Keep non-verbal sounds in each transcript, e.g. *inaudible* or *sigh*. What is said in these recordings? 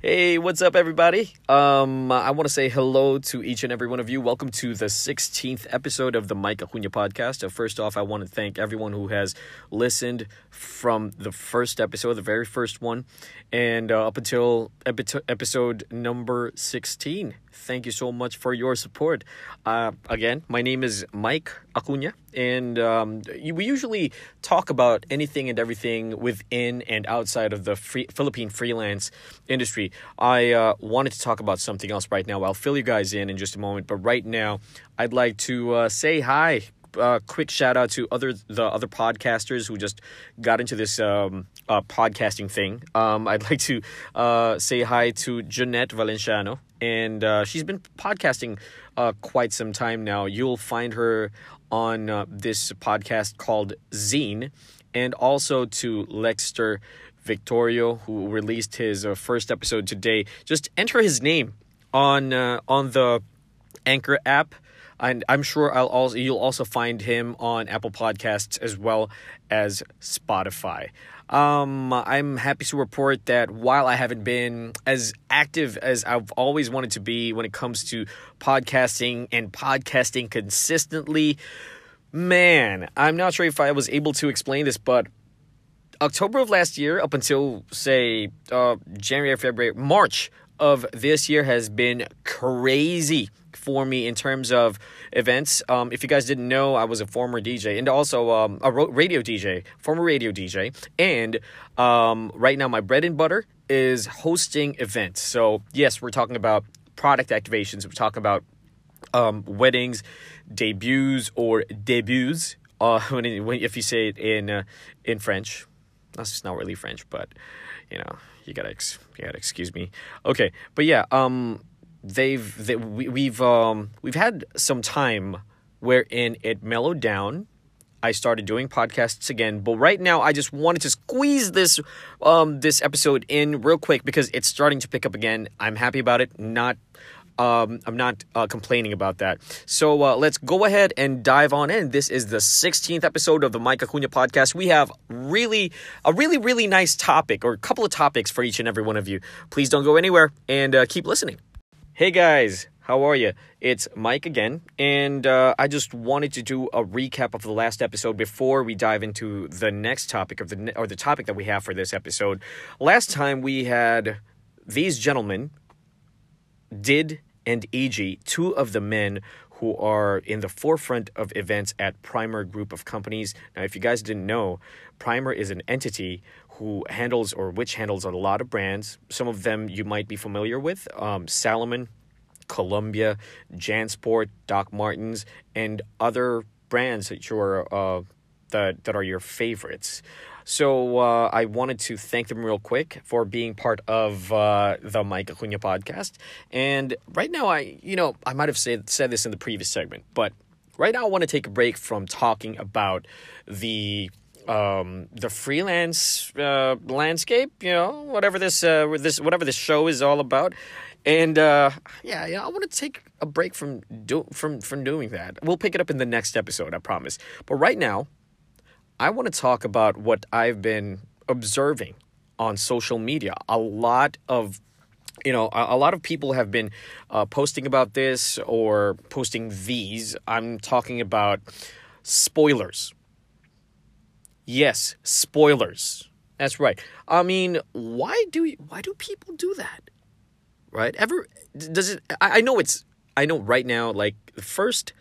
Hey, what's up, everybody? Um, I want to say hello to each and every one of you. Welcome to the 16th episode of the Mike Acuna podcast. Uh, first off, I want to thank everyone who has listened from the first episode, the very first one, and uh, up until epi- episode number 16. Thank you so much for your support. Uh, again, my name is Mike Acuna, and um, we usually talk about anything and everything within and outside of the free, Philippine freelance industry. I uh, wanted to talk about something else right now. I'll fill you guys in in just a moment, but right now, I'd like to uh, say hi uh, quick shout out to other the other podcasters who just got into this um, uh, podcasting thing. Um, I'd like to uh, say hi to Jeanette Valenciano, and uh, she's been podcasting uh, quite some time now. You'll find her on uh, this podcast called Zine, and also to Lexter Victorio, who released his uh, first episode today. Just enter his name on uh, on the Anchor app. And I'm sure I'll also you'll also find him on Apple Podcasts as well as Spotify. Um, I'm happy to report that while I haven't been as active as I've always wanted to be when it comes to podcasting and podcasting consistently, man, I'm not sure if I was able to explain this, but October of last year up until say uh, January, February, March of this year has been crazy for me in terms of events. Um, if you guys didn't know, I was a former DJ and also um, a radio DJ, former radio DJ. And um, right now, my bread and butter is hosting events. So, yes, we're talking about product activations, we're talking about um, weddings, debuts, or debuts. Uh, *laughs* when, when if you say it in uh, in French, that's not really French, but you know, you gotta ex- you gotta excuse me. Okay, but yeah, um, they've they, we, we've um we've had some time wherein it mellowed down. I started doing podcasts again, but right now I just wanted to squeeze this um this episode in real quick because it's starting to pick up again. I'm happy about it. Not um, I'm not uh, complaining about that. So uh, let's go ahead and dive on in. This is the 16th episode of the Mike Acuna podcast. We have really a really really nice topic or a couple of topics for each and every one of you. Please don't go anywhere and uh, keep listening. Hey guys, how are you? It's Mike again, and uh, I just wanted to do a recap of the last episode before we dive into the next topic of the or the topic that we have for this episode. Last time we had these gentlemen, did and EG, two of the men who are in the forefront of events at Primer Group of Companies. Now, if you guys didn't know, Primer is an entity who handles or which handles a lot of brands. Some of them you might be familiar with um, Salomon, Columbia, Jansport, Doc Martens, and other brands that you're uh, that that are your favorites. So uh, I wanted to thank them real quick for being part of uh, the Mike Acuna podcast. And right now, I you know I might have said said this in the previous segment, but right now I want to take a break from talking about the um, the freelance uh, landscape. You know, whatever this uh, this whatever this show is all about. And uh, yeah, yeah, I want to take a break from do from from doing that. We'll pick it up in the next episode, I promise. But right now, I want to talk about what I've been observing on social media. A lot of you know, a, a lot of people have been uh, posting about this or posting these. I'm talking about spoilers. Yes, spoilers. That's right. I mean, why do why do people do that? Right? Ever does it? I, I know it's. I know right now. Like first,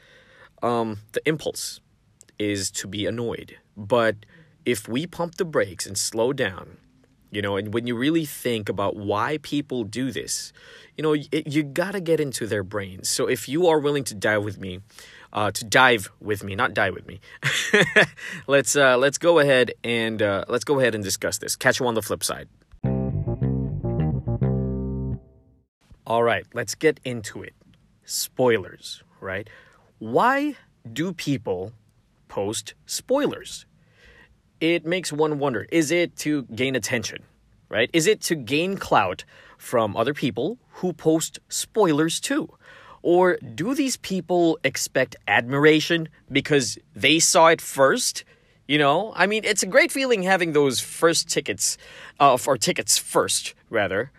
um, the impulse is to be annoyed but if we pump the brakes and slow down, you know, and when you really think about why people do this, you know, it, you gotta get into their brains. So if you are willing to dive with me, uh, to dive with me, not die with me, *laughs* let's uh, let's go ahead and uh, let's go ahead and discuss this. Catch you on the flip side. All right, let's get into it. Spoilers, right? Why do people post spoilers? it makes one wonder is it to gain attention, right? Is it to gain clout from other people who post spoilers too? Or do these people expect admiration because they saw it first? You know, I mean, it's a great feeling having those first tickets, uh, or tickets first, rather.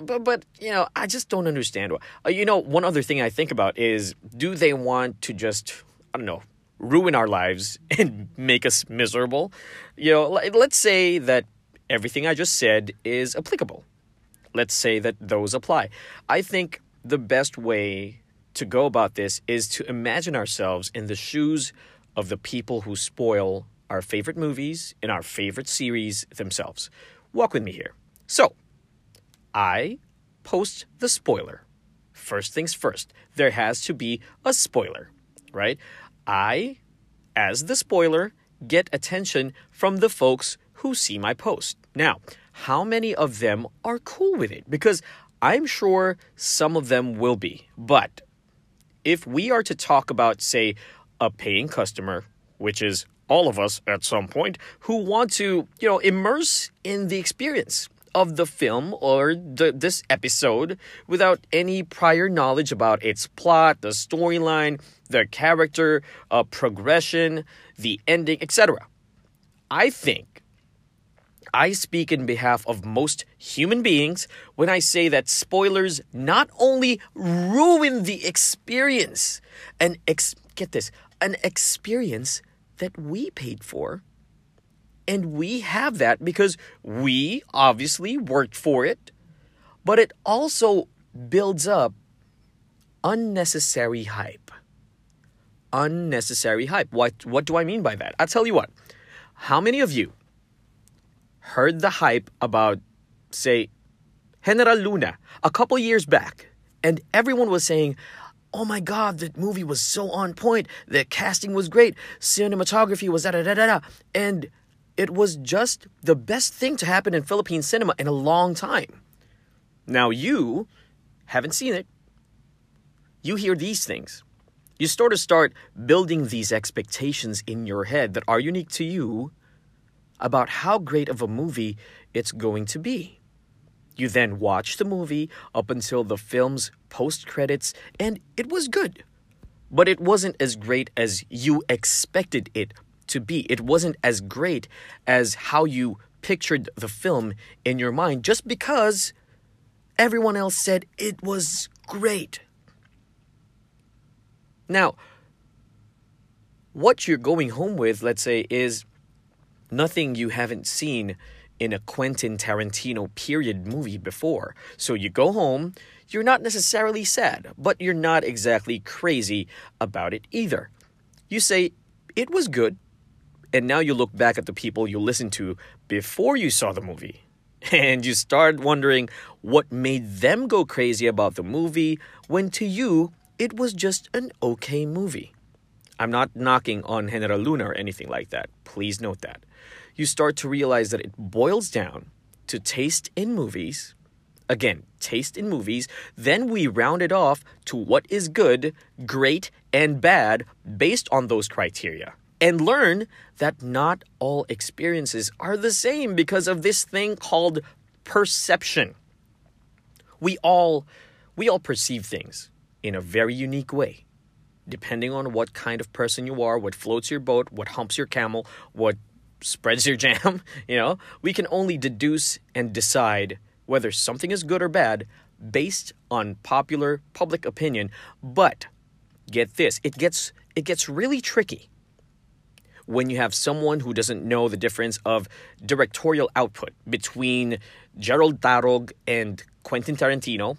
But, but you know, I just don't understand. Uh, you know, one other thing I think about is do they want to just, I don't know, ruin our lives *laughs* and make us miserable? You know, let's say that everything I just said is applicable. Let's say that those apply. I think the best way to go about this is to imagine ourselves in the shoes of the people who spoil our favorite movies and our favorite series themselves. Walk with me here. So, I post the spoiler. First things first, there has to be a spoiler, right? I, as the spoiler, get attention from the folks who see my post. Now, how many of them are cool with it? Because I'm sure some of them will be. But if we are to talk about, say, a paying customer, which is all of us at some point, who want to, you know, immerse in the experience of the film or the, this episode without any prior knowledge about its plot, the storyline, the character, uh, progression, the ending, etc. I think I speak in behalf of most human beings when I say that spoilers not only ruin the experience, and ex- get this, an experience that we paid for. And we have that because we obviously worked for it, but it also builds up unnecessary hype. Unnecessary hype. What, what do I mean by that? I'll tell you what. How many of you heard the hype about, say, General Luna a couple years back, and everyone was saying, oh my god, the movie was so on point. The casting was great. Cinematography was da da da da. And it was just the best thing to happen in Philippine cinema in a long time. Now you haven't seen it. You hear these things. You sort of start building these expectations in your head that are unique to you about how great of a movie it's going to be. You then watch the movie up until the film's post credits, and it was good. But it wasn't as great as you expected it to be. It wasn't as great as how you pictured the film in your mind just because everyone else said it was great. Now, what you're going home with, let's say, is nothing you haven't seen in a Quentin Tarantino period movie before. So you go home, you're not necessarily sad, but you're not exactly crazy about it either. You say, it was good, and now you look back at the people you listened to before you saw the movie. *laughs* And you start wondering what made them go crazy about the movie when to you it was just an okay movie. I'm not knocking on General Luna or anything like that. Please note that you start to realize that it boils down to taste in movies. Again, taste in movies. Then we round it off to what is good, great, and bad based on those criteria. And learn that not all experiences are the same because of this thing called perception. We all we all perceive things in a very unique way depending on what kind of person you are, what floats your boat, what humps your camel, what spreads your *laughs* jam, you know, we can only deduce and decide whether something is good or bad based on popular public opinion. But get this, it gets it gets really tricky when you have someone who doesn't know the difference of directorial output between Jerrold Tarog and Quentin Tarantino.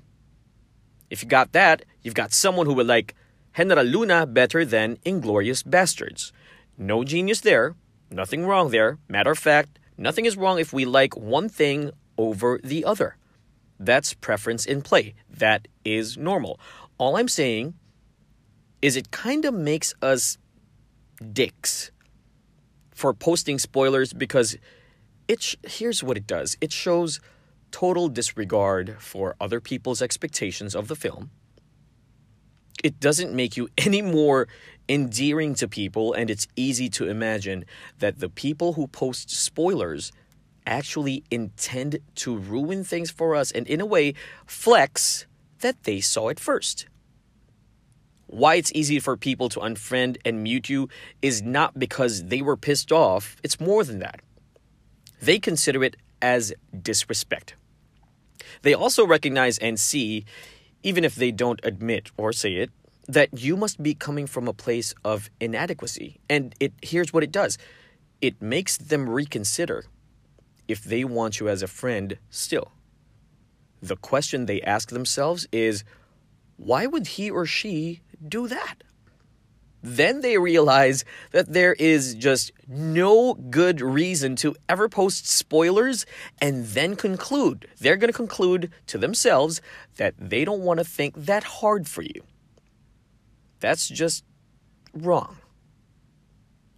If you got that, you've got someone who would like General Luna better than Inglourious Basterds. No genius there, Nothing wrong there. Matter of fact, nothing is wrong if we like one thing over the other. That's preference in play. That is normal. All I'm saying is it kind of makes us dicks for posting spoilers because it sh- here's what it does. It shows total disregard for other people's expectations of the film. It doesn't make you *laughs* any more endearing to people, and it's easy to imagine that the people who post spoilers actually intend to ruin things for us and, in a way, flex that they saw it first. why it's easy for people to unfriend and mute you is not because they were pissed off, it's more than that. They consider it as disrespect. They also recognize and see, even if they don't admit or say it, that you must be coming from a place of inadequacy. And it here's what it does. It makes them reconsider if they want you as a friend still. The question they ask themselves is why would he or she do that? Then they realize that there is just no good reason to ever post spoilers and then conclude. They're going to conclude to themselves that they don't want to think that hard for you. That's just wrong.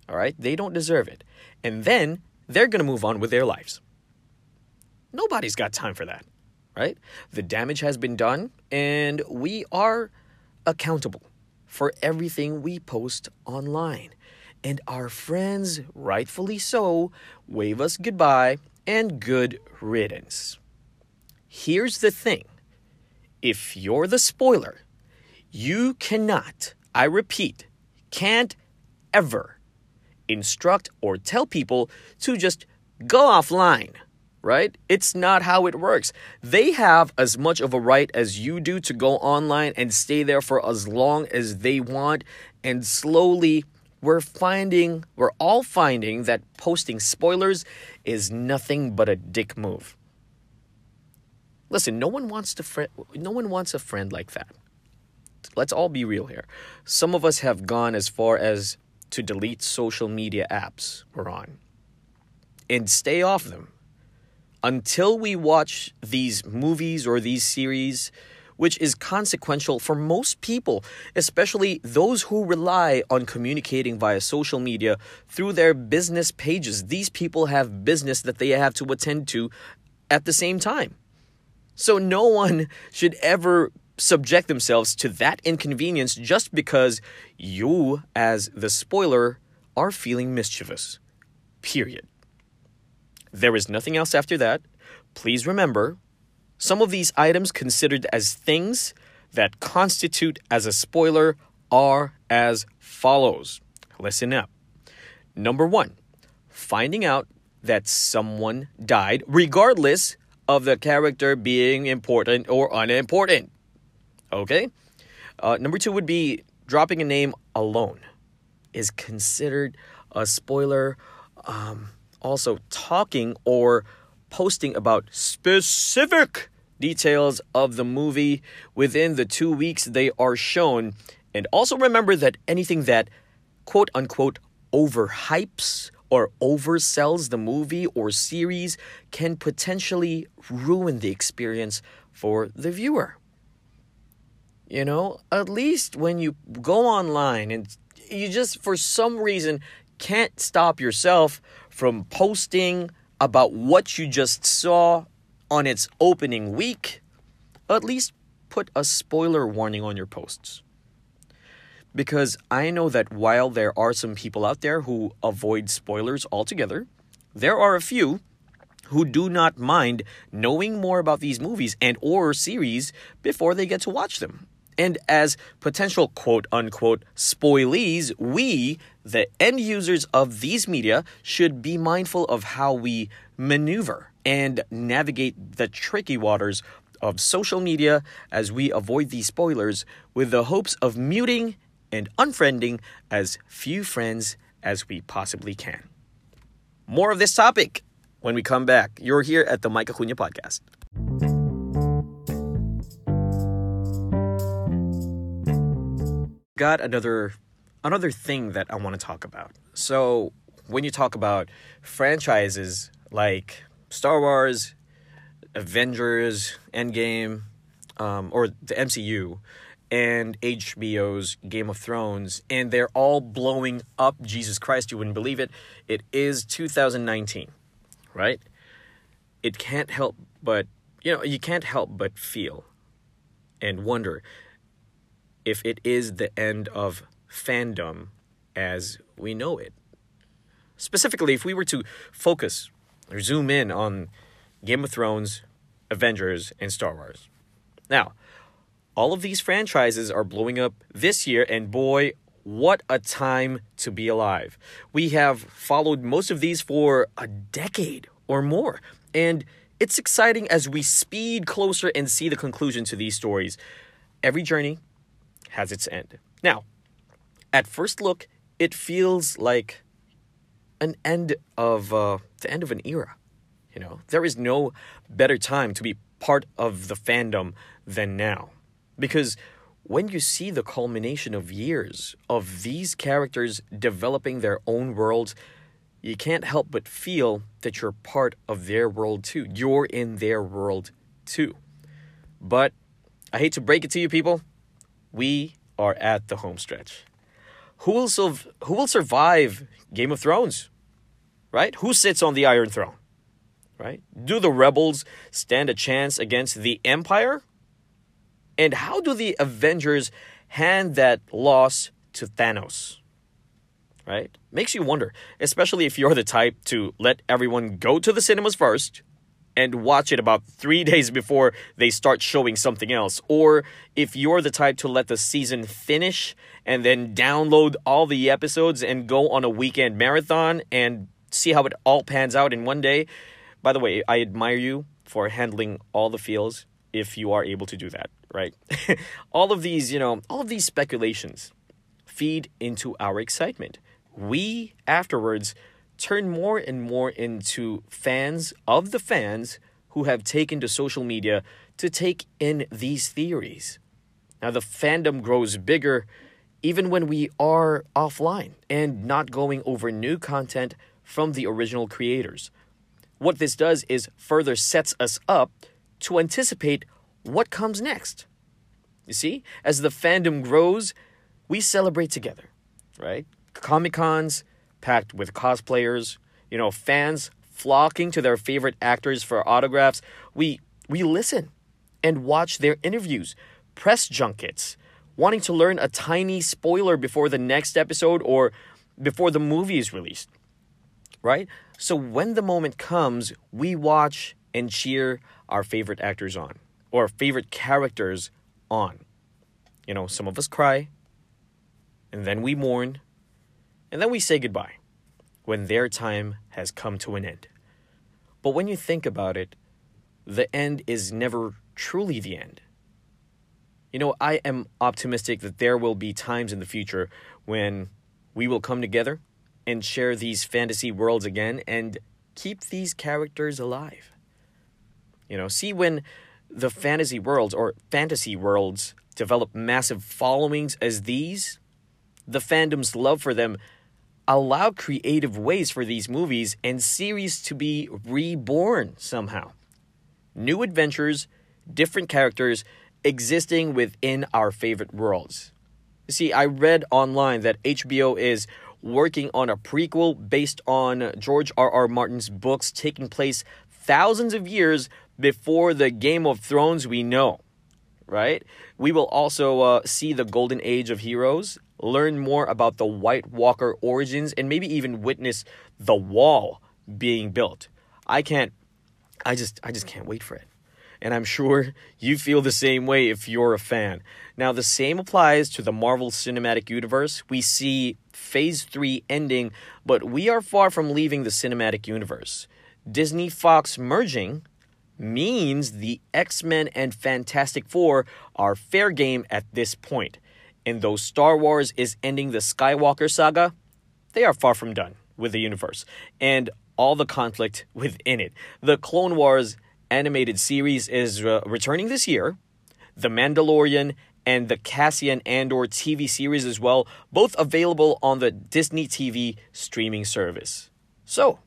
All right? They don't deserve it. And then they're going to move on with their lives. Nobody's got time for that, right? The damage has been done, and we are accountable for everything we post online. And our friends, rightfully so, wave us goodbye and good riddance. Here's the thing if you're the spoiler, you cannot, I repeat, can't ever instruct or tell people to just go offline right? It's not how it works. They have as much of a right as you do to go online and stay there for as long as they want. And slowly, we're finding, we're all finding that posting spoilers is nothing but a dick move. Listen, no one wants to friend, no one wants a friend like that. Let's all be real here. Some of us have gone as far as to delete social media apps we're on and stay off them until we watch these movies or these series, which is consequential for most people, especially those who rely on communicating via social media through their business pages. These people have business that they have to attend to at the same time. So no one should ever subject themselves to that inconvenience just because you, as the spoiler, are feeling mischievous. Period. There is nothing else after that. Please remember, some of these items considered as things that constitute as a spoiler are as follows. Listen up. Number one, finding out that someone died, regardless of the character being important or unimportant. Okay? Uh, number two would be dropping a name alone is considered a spoiler. Um, also talking or posting about specific details of the movie within the two weeks they are shown. And also remember that anything that quote unquote overhypes or oversells the movie or series can potentially ruin the experience for the viewer. You know, at least when you go online and you just, for some reason, can't stop yourself from posting about what you just saw on its opening week, at least put a spoiler warning on your posts. Because I know that while there are some people out there who avoid spoilers altogether, there are a few who do not mind knowing more about these movies and or series before they get to watch them. And as potential quote unquote spoilees, we, the end users of these media, should be mindful of how we maneuver and navigate the tricky waters of social media as we avoid these spoilers with the hopes of muting and unfriending as few friends as we possibly can. More of this topic when we come back. You're here at the Mike Acuna podcast. Got another another thing that I want to talk about. So when you talk about franchises like Star Wars, Avengers, Endgame, um, or the MCU, and HBO's Game of Thrones, and they're all blowing up. Jesus Christ, you wouldn't believe it. It is 2019, right? It can't help but, you know, you can't help but feel and wonder if it is the end of fandom as we know it. Specifically, if we were to focus or zoom in on Game of Thrones, Avengers, and Star Wars. Now, all of these franchises are blowing up this year, and boy, what a time to be alive. We have followed most of these for a decade or more, and it's exciting as we speed closer and see the conclusion to these stories. Every journey has its end. Now, at first look, it feels like an end of uh, the end of an era. You know, there is no better time to be part of the fandom than now. Because when you see the culmination of years of these characters developing their own worlds, you can't help but feel that you're part of their world too. You're in their world too. But I hate to break it to you people, we are at the home stretch. Who will, su- who will survive Game of Thrones? Right? Who sits on the Iron Throne? Right? Do the rebels stand a chance against the Empire? And how do the Avengers hand that loss to Thanos? Right? Makes you wonder, especially if you're the type to let everyone go to the cinemas first and watch it about three *laughs* days before they start showing something else. Or if you're the type to let the season finish and then download all the episodes and go on a weekend marathon and see how it all pans out in one day. By the way, I admire you for handling all the feels if you are able to do that right? *laughs* all of these, you know, all of these speculations feed into our excitement. We afterwards turn more and more into fans of the fans who have taken to social media to take in these theories. Now, the fandom grows bigger even when we are offline and not going over new content from the original creators. What this does is further sets us up to anticipate what comes next. You see, as the fandom grows, we celebrate together, right? Comic Cons packed with cosplayers, you know, fans flocking to their favorite actors for autographs. We we listen and watch their interviews, press junkets, wanting to learn a tiny spoiler before the next episode or before the movie is released. Right? So when the moment comes, we watch and cheer our favorite actors on or favorite characters on. You know, some of us cry, and then we mourn, and then we say goodbye when their time has come to an end. But when you think about it, the end is never truly the end. You know, I am optimistic that there will be times in the future when we will come together and share these fantasy worlds again and keep these characters alive. You know, see when the fantasy worlds or fantasy worlds develop massive followings as these, the fandom's love for them allow creative ways for these movies and series to be reborn somehow. New adventures, different characters existing within our favorite worlds. You see, I read online that HBO is working on a prequel based on George R. R. Martin's books taking place thousands of years before the Game of Thrones we know, right? We will also uh, see the golden age of heroes, learn more about the White Walker origins, and maybe even witness the wall being built. I can't, I just, I just can't wait for it. And I'm sure you feel the same way if you're a fan. Now, the same applies to the Marvel Cinematic Universe. We see Phase 3 ending, but we are far from leaving the cinematic universe. Disney Fox merging means the X Men and Fantastic Four are fair game at this point. And though Star Wars is ending the Skywalker saga, they are far from done with the universe and all the conflict *laughs* within it. The Clone Wars animated series is uh, returning this year. The Mandalorian and the Cassian Andor TV series as well, both available on the Disney TV streaming service. So,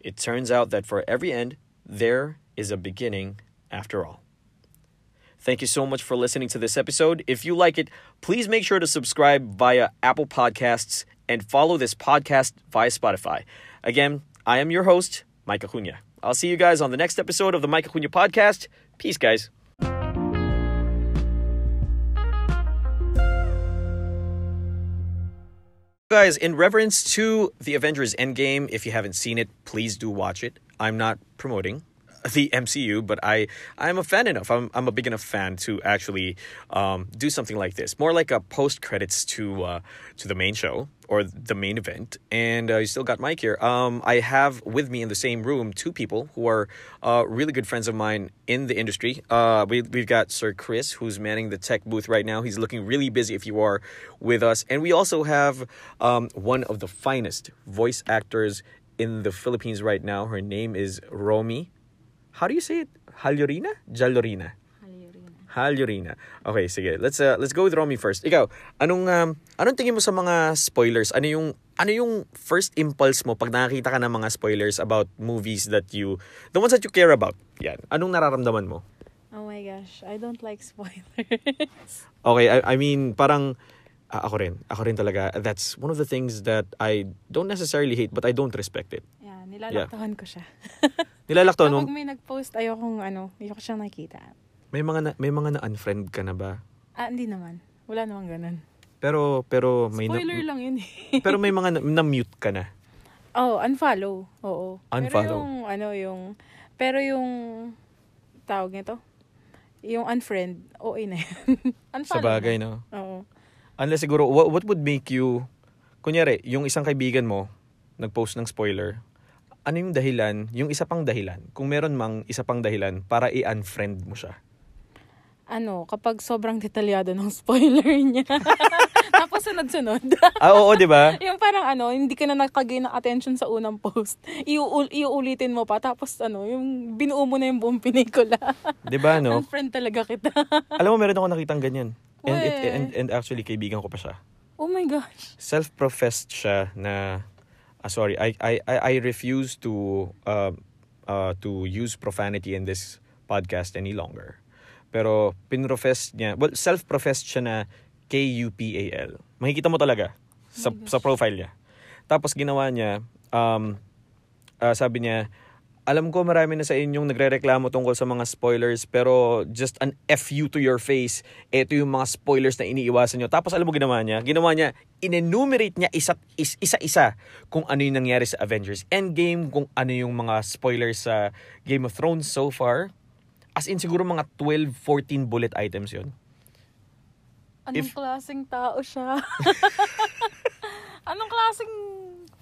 it turns out that for every end, there is a beginning after all. Thank you so much for listening to this episode. If you like it, please make sure to subscribe via Apple Podcasts and follow this podcast via Spotify. Again, I am your host, Mike Acuna. I'll see you guys on the next episode of the Mike Acuna podcast. Peace, guys. Guys, in reverence to the Avengers Endgame, if you haven't seen it, please do watch it. I'm not promoting. The MCU, but I I'm a fan enough. I'm I'm a big enough fan to actually um, do something like this, more like a post credits to uh, to the main show or the main event. And uh, you still got Mike here. Um, I have with me in the same room two people who are uh, really good friends of mine in the industry. Uh, we we've got Sir Chris, who's manning the tech booth right now. He's looking really busy. If you are with us, and we also have um, one of the finest voice actors in the Philippines right now. Her name is Romy. How do you say it? Halyorina? Jalorina? Halyorina. Okay, sige. Let's uh, let's go with Romy first. Ikaw, anong um, anong tingin mo sa mga spoilers? Ano yung ano yung first impulse mo pag nakakita ka ng mga spoilers about movies that you the ones that you care about? Yan. Anong nararamdaman mo? Oh my gosh, I don't like spoilers. *laughs* Okay, I, I mean, parang ah, ako rin. Ako rin talaga. That's one of the things that I don't necessarily hate but I don't respect it. yeah, nilalaktahan ko siya. *laughs* Nilalaktawan mo, Kapag may nag-post, ayokong ano, ayoko siyang nakikita. may mga na, may mga na-unfriend ka na ba? Ah, hindi naman. Wala naman ganun. Pero pero may na- Spoiler lang yun eh. pero may *laughs* mga na, na-mute ka na. oh, unfollow. Oo. Pero Unfollow. yung, ano, yung, pero yung, tawag nito, yung unfriend, OA na yan. *laughs* Sa bagay, na. no? Oo. Unless siguro, what, what would make you, kunyari, yung isang kaibigan mo, nag-post ng spoiler, ano yung dahilan, yung isa pang dahilan, kung meron mang isa pang dahilan para i-unfriend mo siya? Ano, kapag sobrang detalyado ng *laughs* spoiler niya. *laughs* Tapos sunod-sunod. Ah, oo, di ba? *laughs* yung parang ano, hindi ka na nakagain ng attention sa unang post. Iuul iuulitin mo pa. Tapos ano, yung binuo mo na yung buong pelikula. Di ba, no? Unfriend talaga kita. Alam mo, meron ako nakitang ganyan. And, it, and, and actually, kaibigan ko pa siya. oh my gosh. Self-professed siya na, ah, sorry, I, I, I, I refuse to, uh, uh, to use profanity in this podcast any longer. Pero pinrofess niya, well, self-professed siya na K-U-P-A-L. Makikita mo talaga sa, sa profile niya. Tapos ginawa niya, um, ah, sabi niya, alam ko marami na sa inyong nagrereklamo tungkol sa mga spoilers pero just an FU to your face. Ito yung mga spoilers na iniiwasan nyo. Tapos alam mo ginawa niya? Ginawa niya, in-enumerate niya isa, is- isa-isa kung ano yung nangyari sa Avengers Endgame, kung ano yung mga spoilers sa Game of Thrones so far. As in siguro mga 12, 14 bullet items yon Anong If- klaseng tao siya? *laughs* Anong klaseng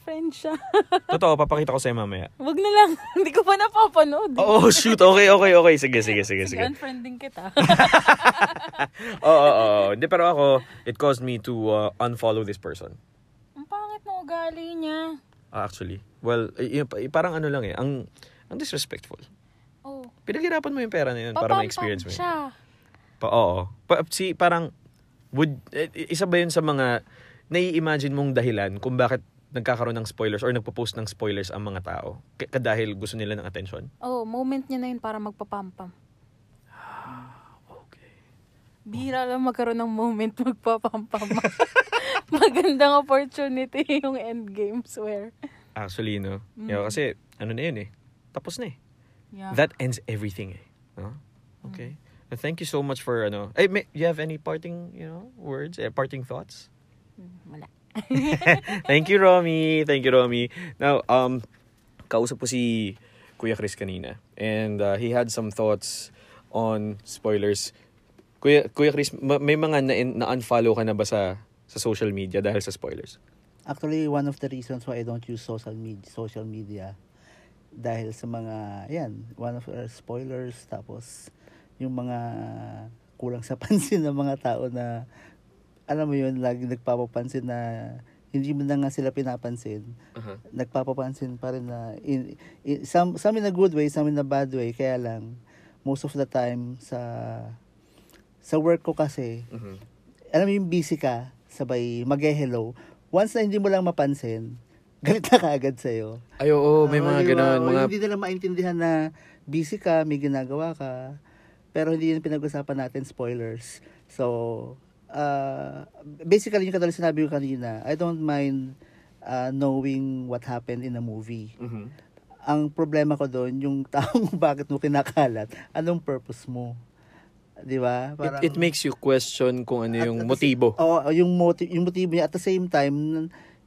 friend siya? *laughs* Totoo, papakita ko sa'yo mamaya. Wag na lang. *laughs* Hindi ko pa napapanood. Oh, shoot. Okay, okay, okay. Sige, sige, sige, Sige, sige. unfriending kita. *laughs* Oo, oo, oo. Hindi, pero ako, it caused me to uh, unfollow this person. Ang pangit ng ugali niya. Ah, actually. Well, y- y- parang ano lang eh. Ang, ang disrespectful. Oh. Pinaghirapan mo yung pera na yun para Papampam ma-experience mo yun. siya. Pa, oo. Pa, si, parang, would, eh, isa ba yun sa mga, nai-imagine mong dahilan kung bakit nagkakaroon ng spoilers or nagpo-post ng spoilers ang mga tao? K- dahil gusto nila ng attention? Oh, moment niya na yun para magpapampam. Okay. Bihira lang magkaroon ng moment *laughs* magpapampam. *laughs* Magandang opportunity yung endgame, swear. Actually, no. Mm. Yeah, kasi, ano na yun eh. Tapos na eh. Yeah. That ends everything eh. No? Okay. And Thank you so much for ano. Ay, may, you have any parting, you know, words, eh, parting thoughts? Mm, Wala. *laughs* Thank you, Romy. Thank you, Romy. Now, um, kausap po si Kuya Chris kanina. And uh, he had some thoughts on spoilers. Kuya, Kuya Chris, ma- may mga na- na-unfollow ka na ba sa, sa social media dahil sa spoilers? Actually, one of the reasons why I don't use social media, social media dahil sa mga, yan, one of our spoilers, tapos yung mga kulang sa *laughs* pansin ng mga tao na, alam mo yun, lagi nagpapapansin na hindi mo na nga sila pinapansin. Uh-huh. Nagpapapansin pa rin na, in, in, some, some in a good way, some in a bad way, kaya lang, most of the time, sa, sa work ko kasi, Mhm. alam mo yung busy ka, sabay mag-hello. Once na hindi mo lang mapansin, *laughs* galit na kaagad sa'yo. Ay, oo, may Oo, mga ganun. Mga, Hindi nila maintindihan na busy ka, may ginagawa ka, pero hindi yun pinag-usapan natin, spoilers. So, uh, basically, yung katulad sinabi ko kanina, I don't mind uh, knowing what happened in a movie. Mhm. Ang problema ko doon, yung taong *laughs* bakit mo kinakalat, anong purpose mo? Di ba? It, it makes you question kung ano At- yung at the motibo. Oo, yung motive, yung motibo niya at the same time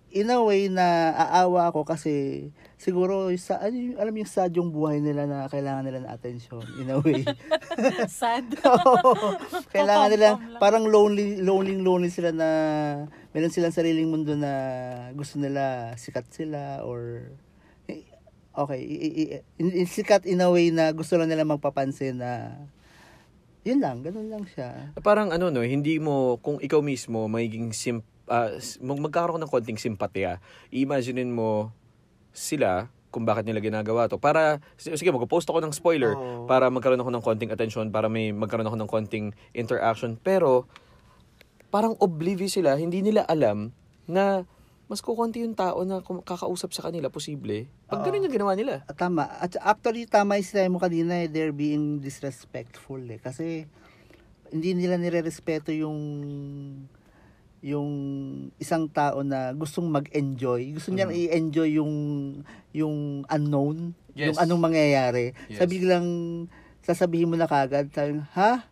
in a way na aawa ako kasi siguro sa ano yung, alam yung sad yung buhay nila na kailangan nila ng attention in a way. *laughs* Sad. *laughs* Oo. kailangan nila parang lonely lonely lonely sila na meron silang sariling mundo na gusto nila sikat sila or okay, i- i- i- sikat in a way na gusto lang nila magpapansin na yun lang, ganun lang siya. Parang ano no, hindi mo kung ikaw mismo magiging sim ah, s- mag- magkakaroon ng konting simpatya. Imaginein mo sila kung bakit nila ginagawa to. Para, sige, mag-post ako ng spoiler Oo. para magkaroon ako ng konting attention, para may magkaroon ako ng konting interaction. Pero, parang oblivious sila, hindi nila alam na mas kukunti yung tao na kakausap sa kanila, posible. Pag ganun yung ginawa nila. Ah, Tama. At actually, tama yung sinabi mo kanina, eh, they're being disrespectful eh. Kasi, hindi nila nire-respeto yung yung isang tao na gustong mag-enjoy. Gusto niya Mhm. i-enjoy yung yung unknown, Yes. yung anong mangyayari. Yes. Sa biglang sasabihin mo na kagad, sabi, ha?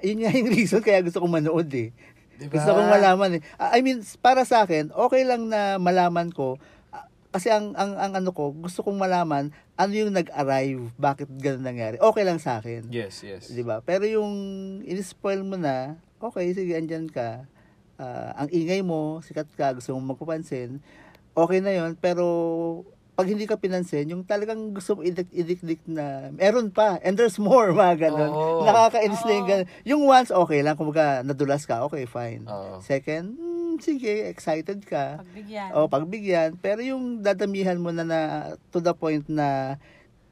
Yun nga yung reason kaya gusto kong manood eh. Diba? Gusto kong malaman eh. Ah, I mean, para sa akin, okay lang na malaman ko ah, kasi ang, ang ang ano ko, gusto kong malaman ano yung nag-arrive, bakit ganun nangyari. Okay lang sa akin. Yes, yes. 'Di ba? Pero yung in-spoil mo na, okay, sige, andyan ka. Ah, ang ingay mo, sikat ka, gusto mong magpapansin. Okay na 'yon, pero pag hindi ka pinansin, yung talagang gusto mo idik-idik na meron pa, and there's more, *laughs* mga ganun. Oo. Nakakainis na yung ganun. Yung once, okay lang, kumbaga nadulas ka, okay, fine. Oo. Second, hmm, sige, excited ka. Pagbigyan. O, pagbigyan. Pero yung dadamihan mo na, na to the point na,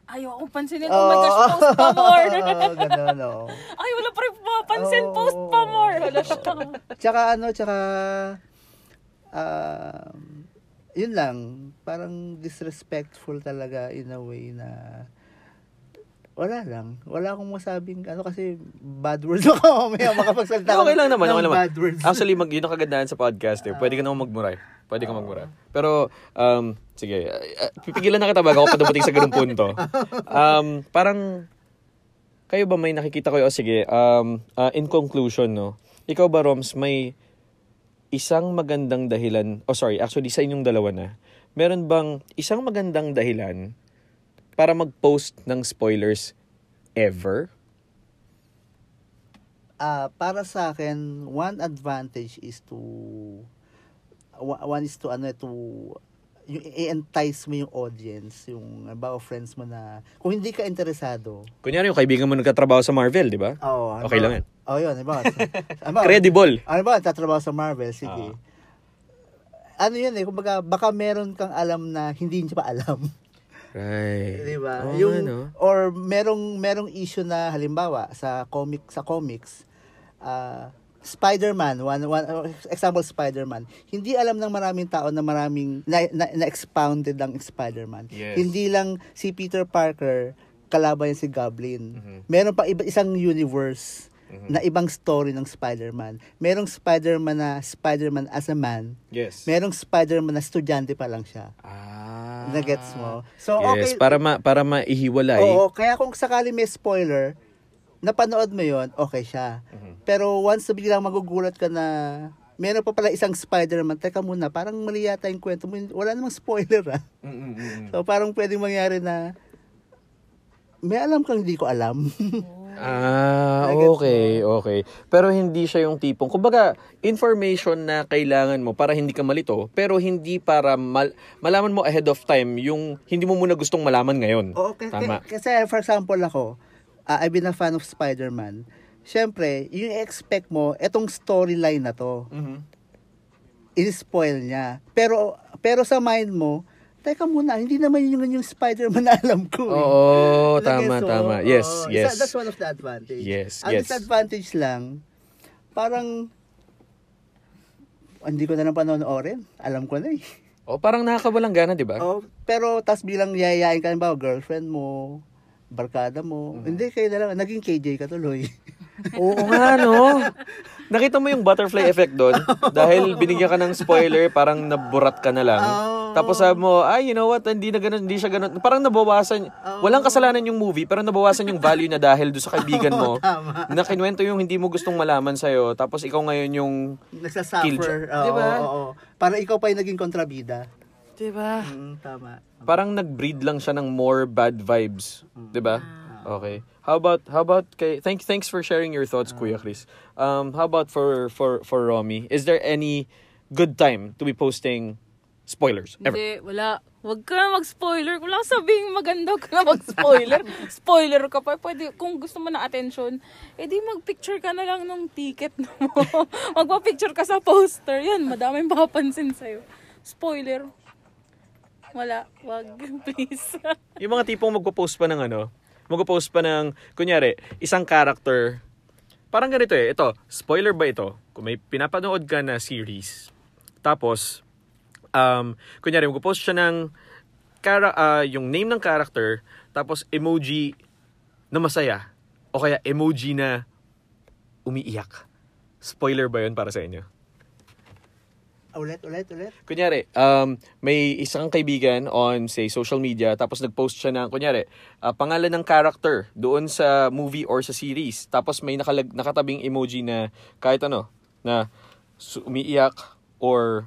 Ayaw akong pansinin. Oh my gosh, post pa more. *laughs* ganun, oo. Ay, wala pa rin mapansin. Oo. Post pa more. Wala siya. Tsaka ano, tsaka, um, yun lang, parang disrespectful talaga in a way na, wala lang. Wala akong masabing, ano kasi, bad words *laughs* ako mamaya makapagsalita Okay lang naman, ng okay naman. bad words. Actually, mag, yun ang kagandahan sa podcast eh. Pwede ka naman magmuray. Pwede ka magmuray. Pero, um, sige, uh, pipigilan na kita bago ako pa sa ganung punto. Um, parang, kayo ba may nakikita ko, oh, sige, um, uh, in conclusion, no, ikaw ba, Roms, may isang magandang dahilan, oh sorry, actually sa inyong dalawa na, meron bang isang magandang dahilan para mag-post ng spoilers ever? Ah, para sa akin, one advantage is to one is to ano to yung i-entice mo yung audience, yung about friends mo na kung hindi ka interesado. Kunyari, yung kaibigan mo nagkatrabaho sa Marvel, di ba? Oh, Okay lang yan. Oh, yun, ano ba? ano ba? Credible. Ano ba, tatrabaho sa Marvel, sige. ano yun eh, kumbaga, baka meron kang alam na hindi niya pa alam. Right. Di ba? Oo yung nga, no? or merong merong issue na halimbawa sa comic sa comics ah Spider-Man, one, one example Spider-Man. Hindi alam ng maraming tao na maraming na, na, na-expounded ang Spider-Man. Yes. Hindi lang si Peter Parker kalaban niya si Goblin. Mhm. Meron pa iba isang universe Mhm. na ibang story ng Spider-Man. Merong Spider-Man na Spider-Man as a man. Yes. Merong Spider-Man na estudyante pa lang siya. Ah. Na-gets mo? So, yes, okay. para ma para maihiwalay. Oo, kaya kung sakali may spoiler, napanood mo yon okay siya. Mhm. Pero once na biglang magugulat ka na meron pa pala isang Spider-Man, teka muna, parang mali yata yung kwento mo. Wala namang spoiler ah. Mm-mm-mm. So parang pwedeng mangyari na may alam kang hindi ko alam. *laughs* Ah, okay, okay. Pero hindi siya yung tipong, kumbaga, information na kailangan mo para hindi ka malito, pero hindi para mal- malaman mo ahead of time yung hindi mo muna gustong malaman ngayon. Oo, Tama. kasi for example ako, ah, I've been a fan of Spider-Man. Siyempre, yung expect mo, etong storyline na to, Mhm. in-spoil niya. Pero pero sa mind mo, teka muna, hindi naman yun yung Spider-Man na *laughs* alam ko. eh. Oo, Nagets tama, mo? tama. Yes, Oo, yes. that's one of the advantage. Yes, Ang yes. disadvantage lang, parang, hindi ko na lang panonoorin. Alam ko na eh. O, parang nakakawalang gana, di ba? Oh, pero tas bilang yayayain ka ba, girlfriend mo, barkada mo, Mm-hmm. hindi kayo na lang, naging KJ ka tuloy. *laughs* Oo nga, no? Nakita mo yung butterfly effect doon? *laughs* Dahil binigyan ka ng spoiler, parang naburat ka na lang. Oo. Tapos sabi mo, ay, you know what, hindi na ganun, hindi siya ganun. Parang nabawasan, walang kasalanan yung movie, pero nabawasan yung value niya dahil doon sa kaibigan mo. *laughs* Tama. na kinuwento yung hindi mo gustong malaman sa'yo. Tapos ikaw ngayon yung, Nagsasuffer. Oo, Diba? oo, oo. Para ikaw pa yung naging kontrabida. Di ba? Mm, tama. Parang nag-breed lang siya ng more bad vibes, 'di ba? Okay. How about how about kay thank thanks for sharing your thoughts Kuya Chris. Um how about for for for Romy? Is there any good time to be posting spoilers ever? Hindi, wala. Huwag ka na mag-spoiler. Wala kang sabing maganda ka na mag-spoiler. *laughs* Spoiler ka pa. Pwede, kung gusto mo na attention, edi mag-picture ka na lang ng ticket mo. *laughs* Magpa-picture ka sa poster. Yan, madaming papansin sa'yo. Spoiler. Wala. Wag, *laughs* please. Yung mga tipong magpo-post pa ng ano, magpo-post pa ng kunyari, isang character. Parang ganito eh. Ito, spoiler ba ito? Kung may pinapanood ka na series, tapos um kunyari magpo-post siya ng kara ah, yung name ng character, tapos emoji na masaya o kaya emoji na umiiyak. Spoiler ba 'yun para sa inyo? Ulit, ulit, ulit. Kunyari, um, may isang kaibigan on, say, social media, tapos nag-post siya ng, kunyari, ah, pangalan ng character doon sa movie or sa series. Tapos may nakalag, nakatabing emoji na kahit ano, na umiiyak or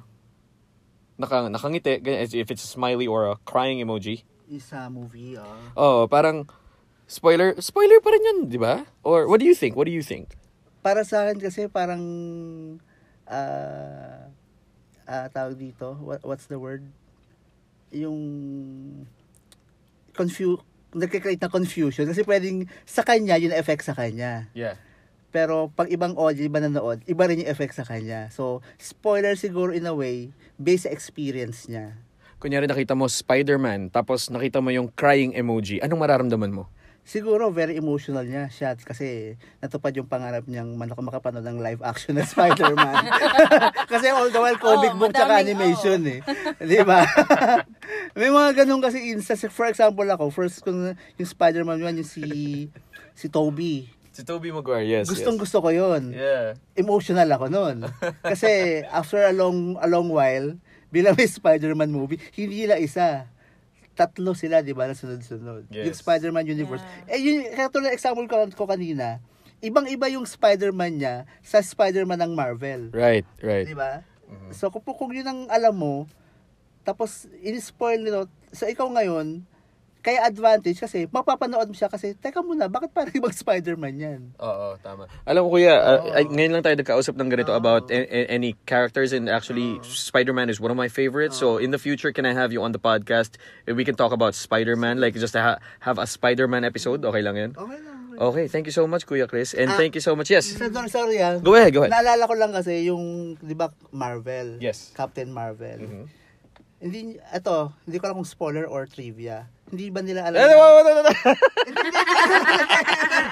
naka, nakangiti, ganyan, if it's a smiley or a crying emoji. Isa movie, ah. Oh, parang, spoiler, spoiler pa rin yun, di ba? Or, what do you think? What do you think? Para sa akin kasi parang ah ah, tawag dito, what, what's the word? Yung confu nagkakreate na confusion kasi pwedeng sa kanya yun effect sa kanya. Yeah. Pero pag ibang audio, iba nanood, iba rin yung effect sa kanya. So, spoiler siguro in a way, based sa experience niya. Kunyari nakita mo Spider-Man, tapos nakita mo yung crying emoji, anong mararamdaman mo? Siguro very emotional niya siya kasi natupad yung pangarap niyang man ako makapanood ng live action na *laughs* Spider-Man. *laughs* kasi all the while comic Oo, book tsaka animation eh. 'Di ba? *laughs* May mga ganun kasi instance. For example ako, first kung yung Spider-Man yun, yung si si Toby. Si Tobey Maguire, yes. Gustong gusto ko yun. Yeah. Emotional ako noon. Kasi after a long a long while, bilang may Spider-Man movie, hindi lang isa. Tatlo sila, di ba, na sunod-sunod. Yes. Yung Spider-Man universe. Eh, yun, katulad example ko, ko kanina, ibang-iba yung Spider-Man niya sa Spider-Man ng Marvel. Right, right. Di ba? So, kung, kung yun ang alam mo, tapos in-spoil nila, so ikaw ngayon, kaya advantage kasi mapapanood mo siya kasi, teka muna, bakit parang ibang *laughs* Spider-Man yan? Oo, tama. Alam mo kuya, uh, ay- ngayon lang tayo nagkausap ng ganito about a- a- any characters and actually Spider-Man is one of my favorites. So in the future, can I have you on the podcast and we can talk about Spider-Man like just ha- have a Spider-Man episode? Okay lang yan? Okay lang. Okay, thank you so much Kuya Chris and Ah. thank you so much. Yes. Sorry, sorry ah. Go ahead, go ahead. Naalala ko lang kasi yung, di ba, Marvel. Yes. Captain Marvel. Mhm. Hindi, eto, hindi ko alam kung spoiler or trivia. Hindi ba nila alam? Wait, wait.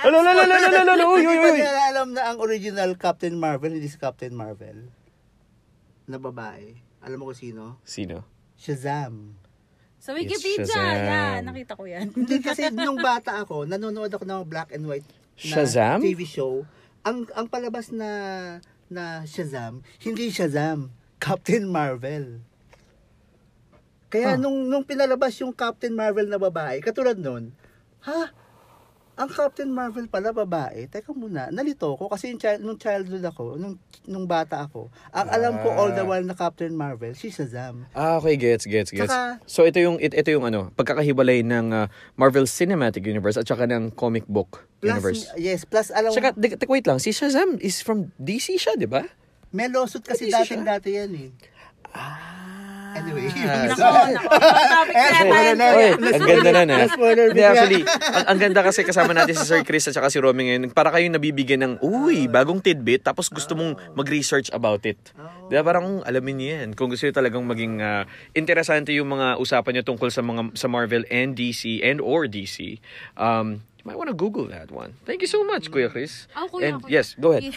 Alo, alo, alo, alo, alo, alo, uy, uy, Hindi uy. nila alam na ang original Captain Marvel, hindi si Captain Marvel? Na babae. Alam mo kung sino? Sino? Shazam. Sa Wikipedia, yan. Nakita ko yan. Hindi *laughs* kasi nung bata ako, nanonood ako ng black and white na Shazam? TV show. Ang ang palabas na na Shazam, hindi Shazam, Captain Marvel. Kaya Huh. nung nung pinalabas yung Captain Marvel na babae, katulad nun, ha? Ang Captain Marvel pala babae. Teka muna, nalito ko kasi yung child, nung childhood ako, nung nung bata ako, ang alam ko all the Ah. while na Captain Marvel, si Shazam. Ah, okay, gets, gets, gets. Tsaka- so ito yung it, ito yung ano, pagkakahibalay ng ah, Marvel Cinematic Universe at saka ng comic book Plus, universe. yes, plus alam mo, Tsaka, di- di- wait lang, si Shazam is from DC siya, di ba? may lawsuit kasi Hindi dating siya. dati yan eh. Anyway. Ah, Nako, nako. Topic na tayo. Oy, ang ganda na na. Spoiler Hindi, actually, *laughs* ang, ang ganda kasi kasama natin si Sir Chris at saka si Romy ngayon. Para kayong nabibigyan ng, uy, bagong tidbit, tapos gusto mong mag-research about it. Di ba parang alamin niyo yan. Kung gusto niyo talagang maging ah, interesante yung mga usapan niyo tungkol sa mga sa Marvel and DC and or DC, um, might wanna Google that one. Thank you so much, Kuya Chris. Ah, kuya, and kuya. yes, go ahead.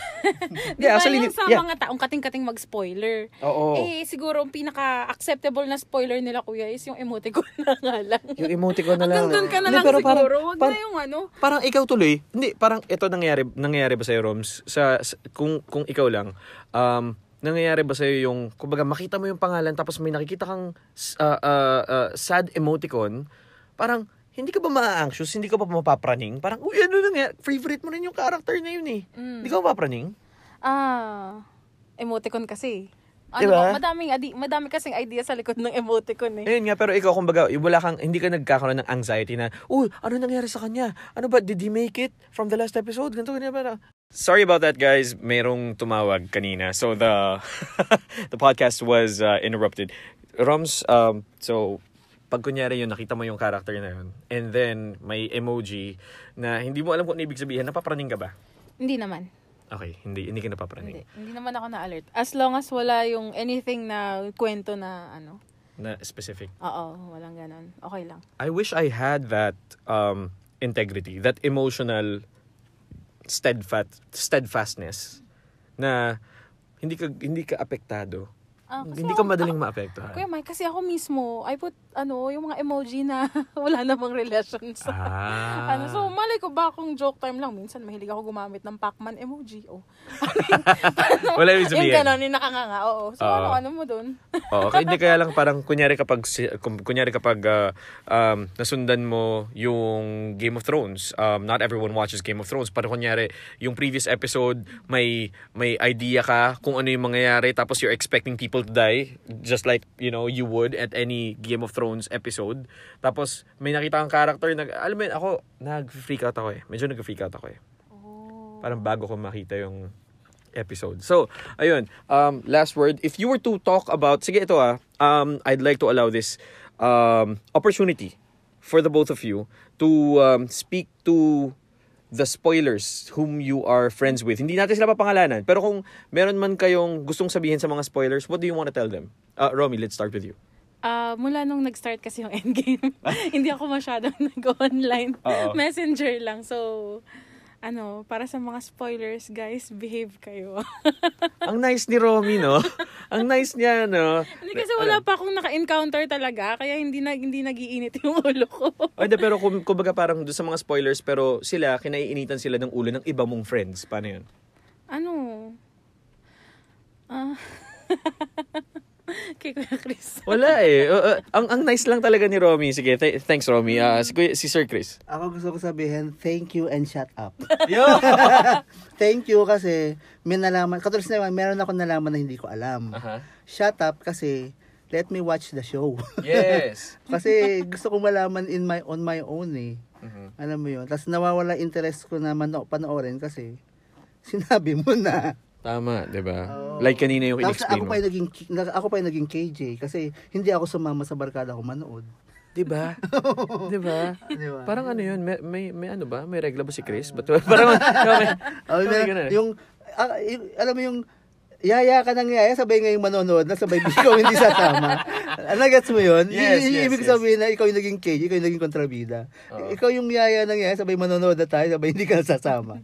Di *laughs* ba actually, yung sa yeah. mga taong kating-kating mag-spoiler? Oo. Eh, siguro ang pinaka-acceptable na spoiler nila, kuya, is yung emoticon *laughs* na nga lang. Yung emoticon na lang. Hanggang doon ka na lang pero parang- siguro. Wag parang- na yung ano. Parang ikaw tuloy, hindi, parang ito nangyayari, nangyayari ba sa'yo, Roms? Sa, sa- kung, kung ikaw lang, um, nangyayari ba sa'yo yung, kumbaga, makita mo yung pangalan tapos may nakikita kang uh, uh, uh, sad emoticon, parang, hindi ka ba ma-anxious? Hindi ka ba mapapraning? Parang, uy, ano nangyayari? Favorite mo rin yung character na yun eh. Mm. Hindi ka mapapraning? Ah, emoticon kasi. Ano, Diba? madaming, adi, madami kasing idea sa likod ng emoticon eh. Ayun nga, pero ikaw, kumbaga, wala kang, hindi ka nagkakaroon ng anxiety na, uy, ano nangyari sa kanya? Ano ba, did he make it from the last episode? Ganito, ganyan ba? Sorry about that, guys. Merong tumawag kanina. So, the *laughs* the podcast was uh, interrupted. Roms, um, so, pag kunyari yun, nakita mo yung character na yun, and then may emoji na hindi mo alam kung ano ibig sabihin, napapraning ka ba? Hindi naman. Okay, hindi, hindi ka napapraning. Hindi. Hindi naman ako na-alert. As long as wala yung anything na kwento na ano. Na specific. Oo, walang ganon. Okay lang. I wish I had that um, integrity, that emotional steadfast steadfastness na hindi ka hindi ka apektado. Ah, hindi ka madaling ako- maapektuhan. Kuya Mike, kasi ako mismo, I put, ano, yung mga emoji na *laughs* wala namang relation sa... Ah. Ano, so, malay ko ba kung joke time lang. Minsan, mahilig ako gumamit ng Pacman emoji. Oh. *laughs* Wala ibig sabihin. Yung ganon, yung nakanganga. Oo. So, Oo. ano, ano mo dun? Oo, *laughs* kaya hindi kaya lang parang kunyari kapag kunyari kapag ah, um, nasundan mo yung Game of Thrones. Um, not everyone watches Game of Thrones, pero kunyari yung previous episode may may idea ka kung ano yung mangyayari tapos you're expecting people to die just like, you know, you would at any Game of Thrones episode. Tapos may nakita kang character na alam mo yun, ako nag-freak out ako eh. Medyo nag-freak out ako eh. Oh. Parang bago ko makita yung episode. So, ayun. Um, last word. If you were to talk about, sige ito ah, um, I'd like to allow this um, opportunity for the both of you to um, speak to the spoilers whom you are friends with. Hindi natin sila papangalanan. Pero kung meron man kayong gustong sabihin sa mga spoilers, what do you want to tell them? Uh, Romy, let's start with you. Ah, mula nung nag-start kasi yung *laughs* endgame, hindi ako masyadong *laughs* nag-online. *laughs* Messenger lang. So, ano, para sa mga spoilers, guys, behave kayo. *laughs* Ang nice ni Romy, no? Ang nice niya, no? hindi kasi wala pa akong naka-encounter talaga, kaya hindi na hindi nagiinit yung ulo ko. Hindi, pero kung, kumbaga parang doon sa mga spoilers, pero sila, kinaiinitan sila ng ulo ng iba mong friends. Paano yun? ano? Ah. *laughs* *laughs* Kay Kuya Chris. Wala eh. Uh, uh, ang, ang nice lang talaga ni Romy. Sige, th- thanks Romy. Uh, si, Kuya- si Sir Chris. Ako gusto ko sabihin, thank you and shut up. *laughs* Yo! *laughs* thank you kasi may nalaman, katulad na naman, meron ako nalaman na hindi ko alam. Aha. Shut up kasi let me watch the show. Yes. kasi gusto ko malaman in my on my own eh. Mhm. Alam mo yun. Tapos nawawala interest ko na mano, panoorin kasi sinabi mo na. Tama, di ba? Oo. Like kanina yung in-explain ako mo. pa yung naging, na- ako pa yung naging KJ kasi hindi ako sumama sa barkada ko manood. Di ba? Di ba? *laughs* Di ba? Parang ano yun? May, may, may ano ba? May regla ba si Chris? Ba't, parang, *laughs* *laughs* may, Oh, may eh. yung, ah, yung, alam mo yung, yaya ka ng yaya, sabay ngayong manonood na, sabay ikaw hindi sasama. Nagets mo yun? Yes, Y- yes, Ibig yes. sabihin na ikaw yung naging KJ, ikaw yung naging kontrabida. Oo. Ikaw yung yaya ng yaya, sabay manonood na tayo, sabay hindi ka sasama.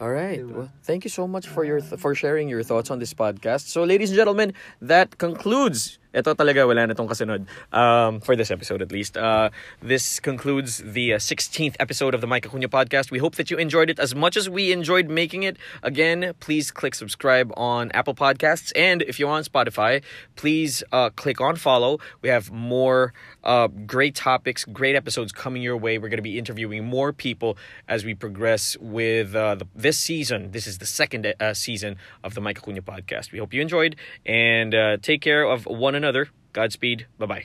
All right. Well, thank you so much for your for sharing your thoughts on this podcast. So, ladies and gentlemen, that concludes. Ito talaga wala na tong kasunod. Um, for this episode at least. Uh, this concludes the uh, 16th episode of the Mike Acuna podcast. We hope that you enjoyed it as much as we enjoyed making it. Again, please click subscribe on Apple Podcasts and if you're on Spotify, please uh, click on follow. We have more uh, great topics, great episodes coming your way. We're going to be interviewing more people as we progress with uh, the, this season. This is the second uh, season of the Mike Acuna podcast. We hope you enjoyed and uh, take care of one another. Godspeed. Bye bye.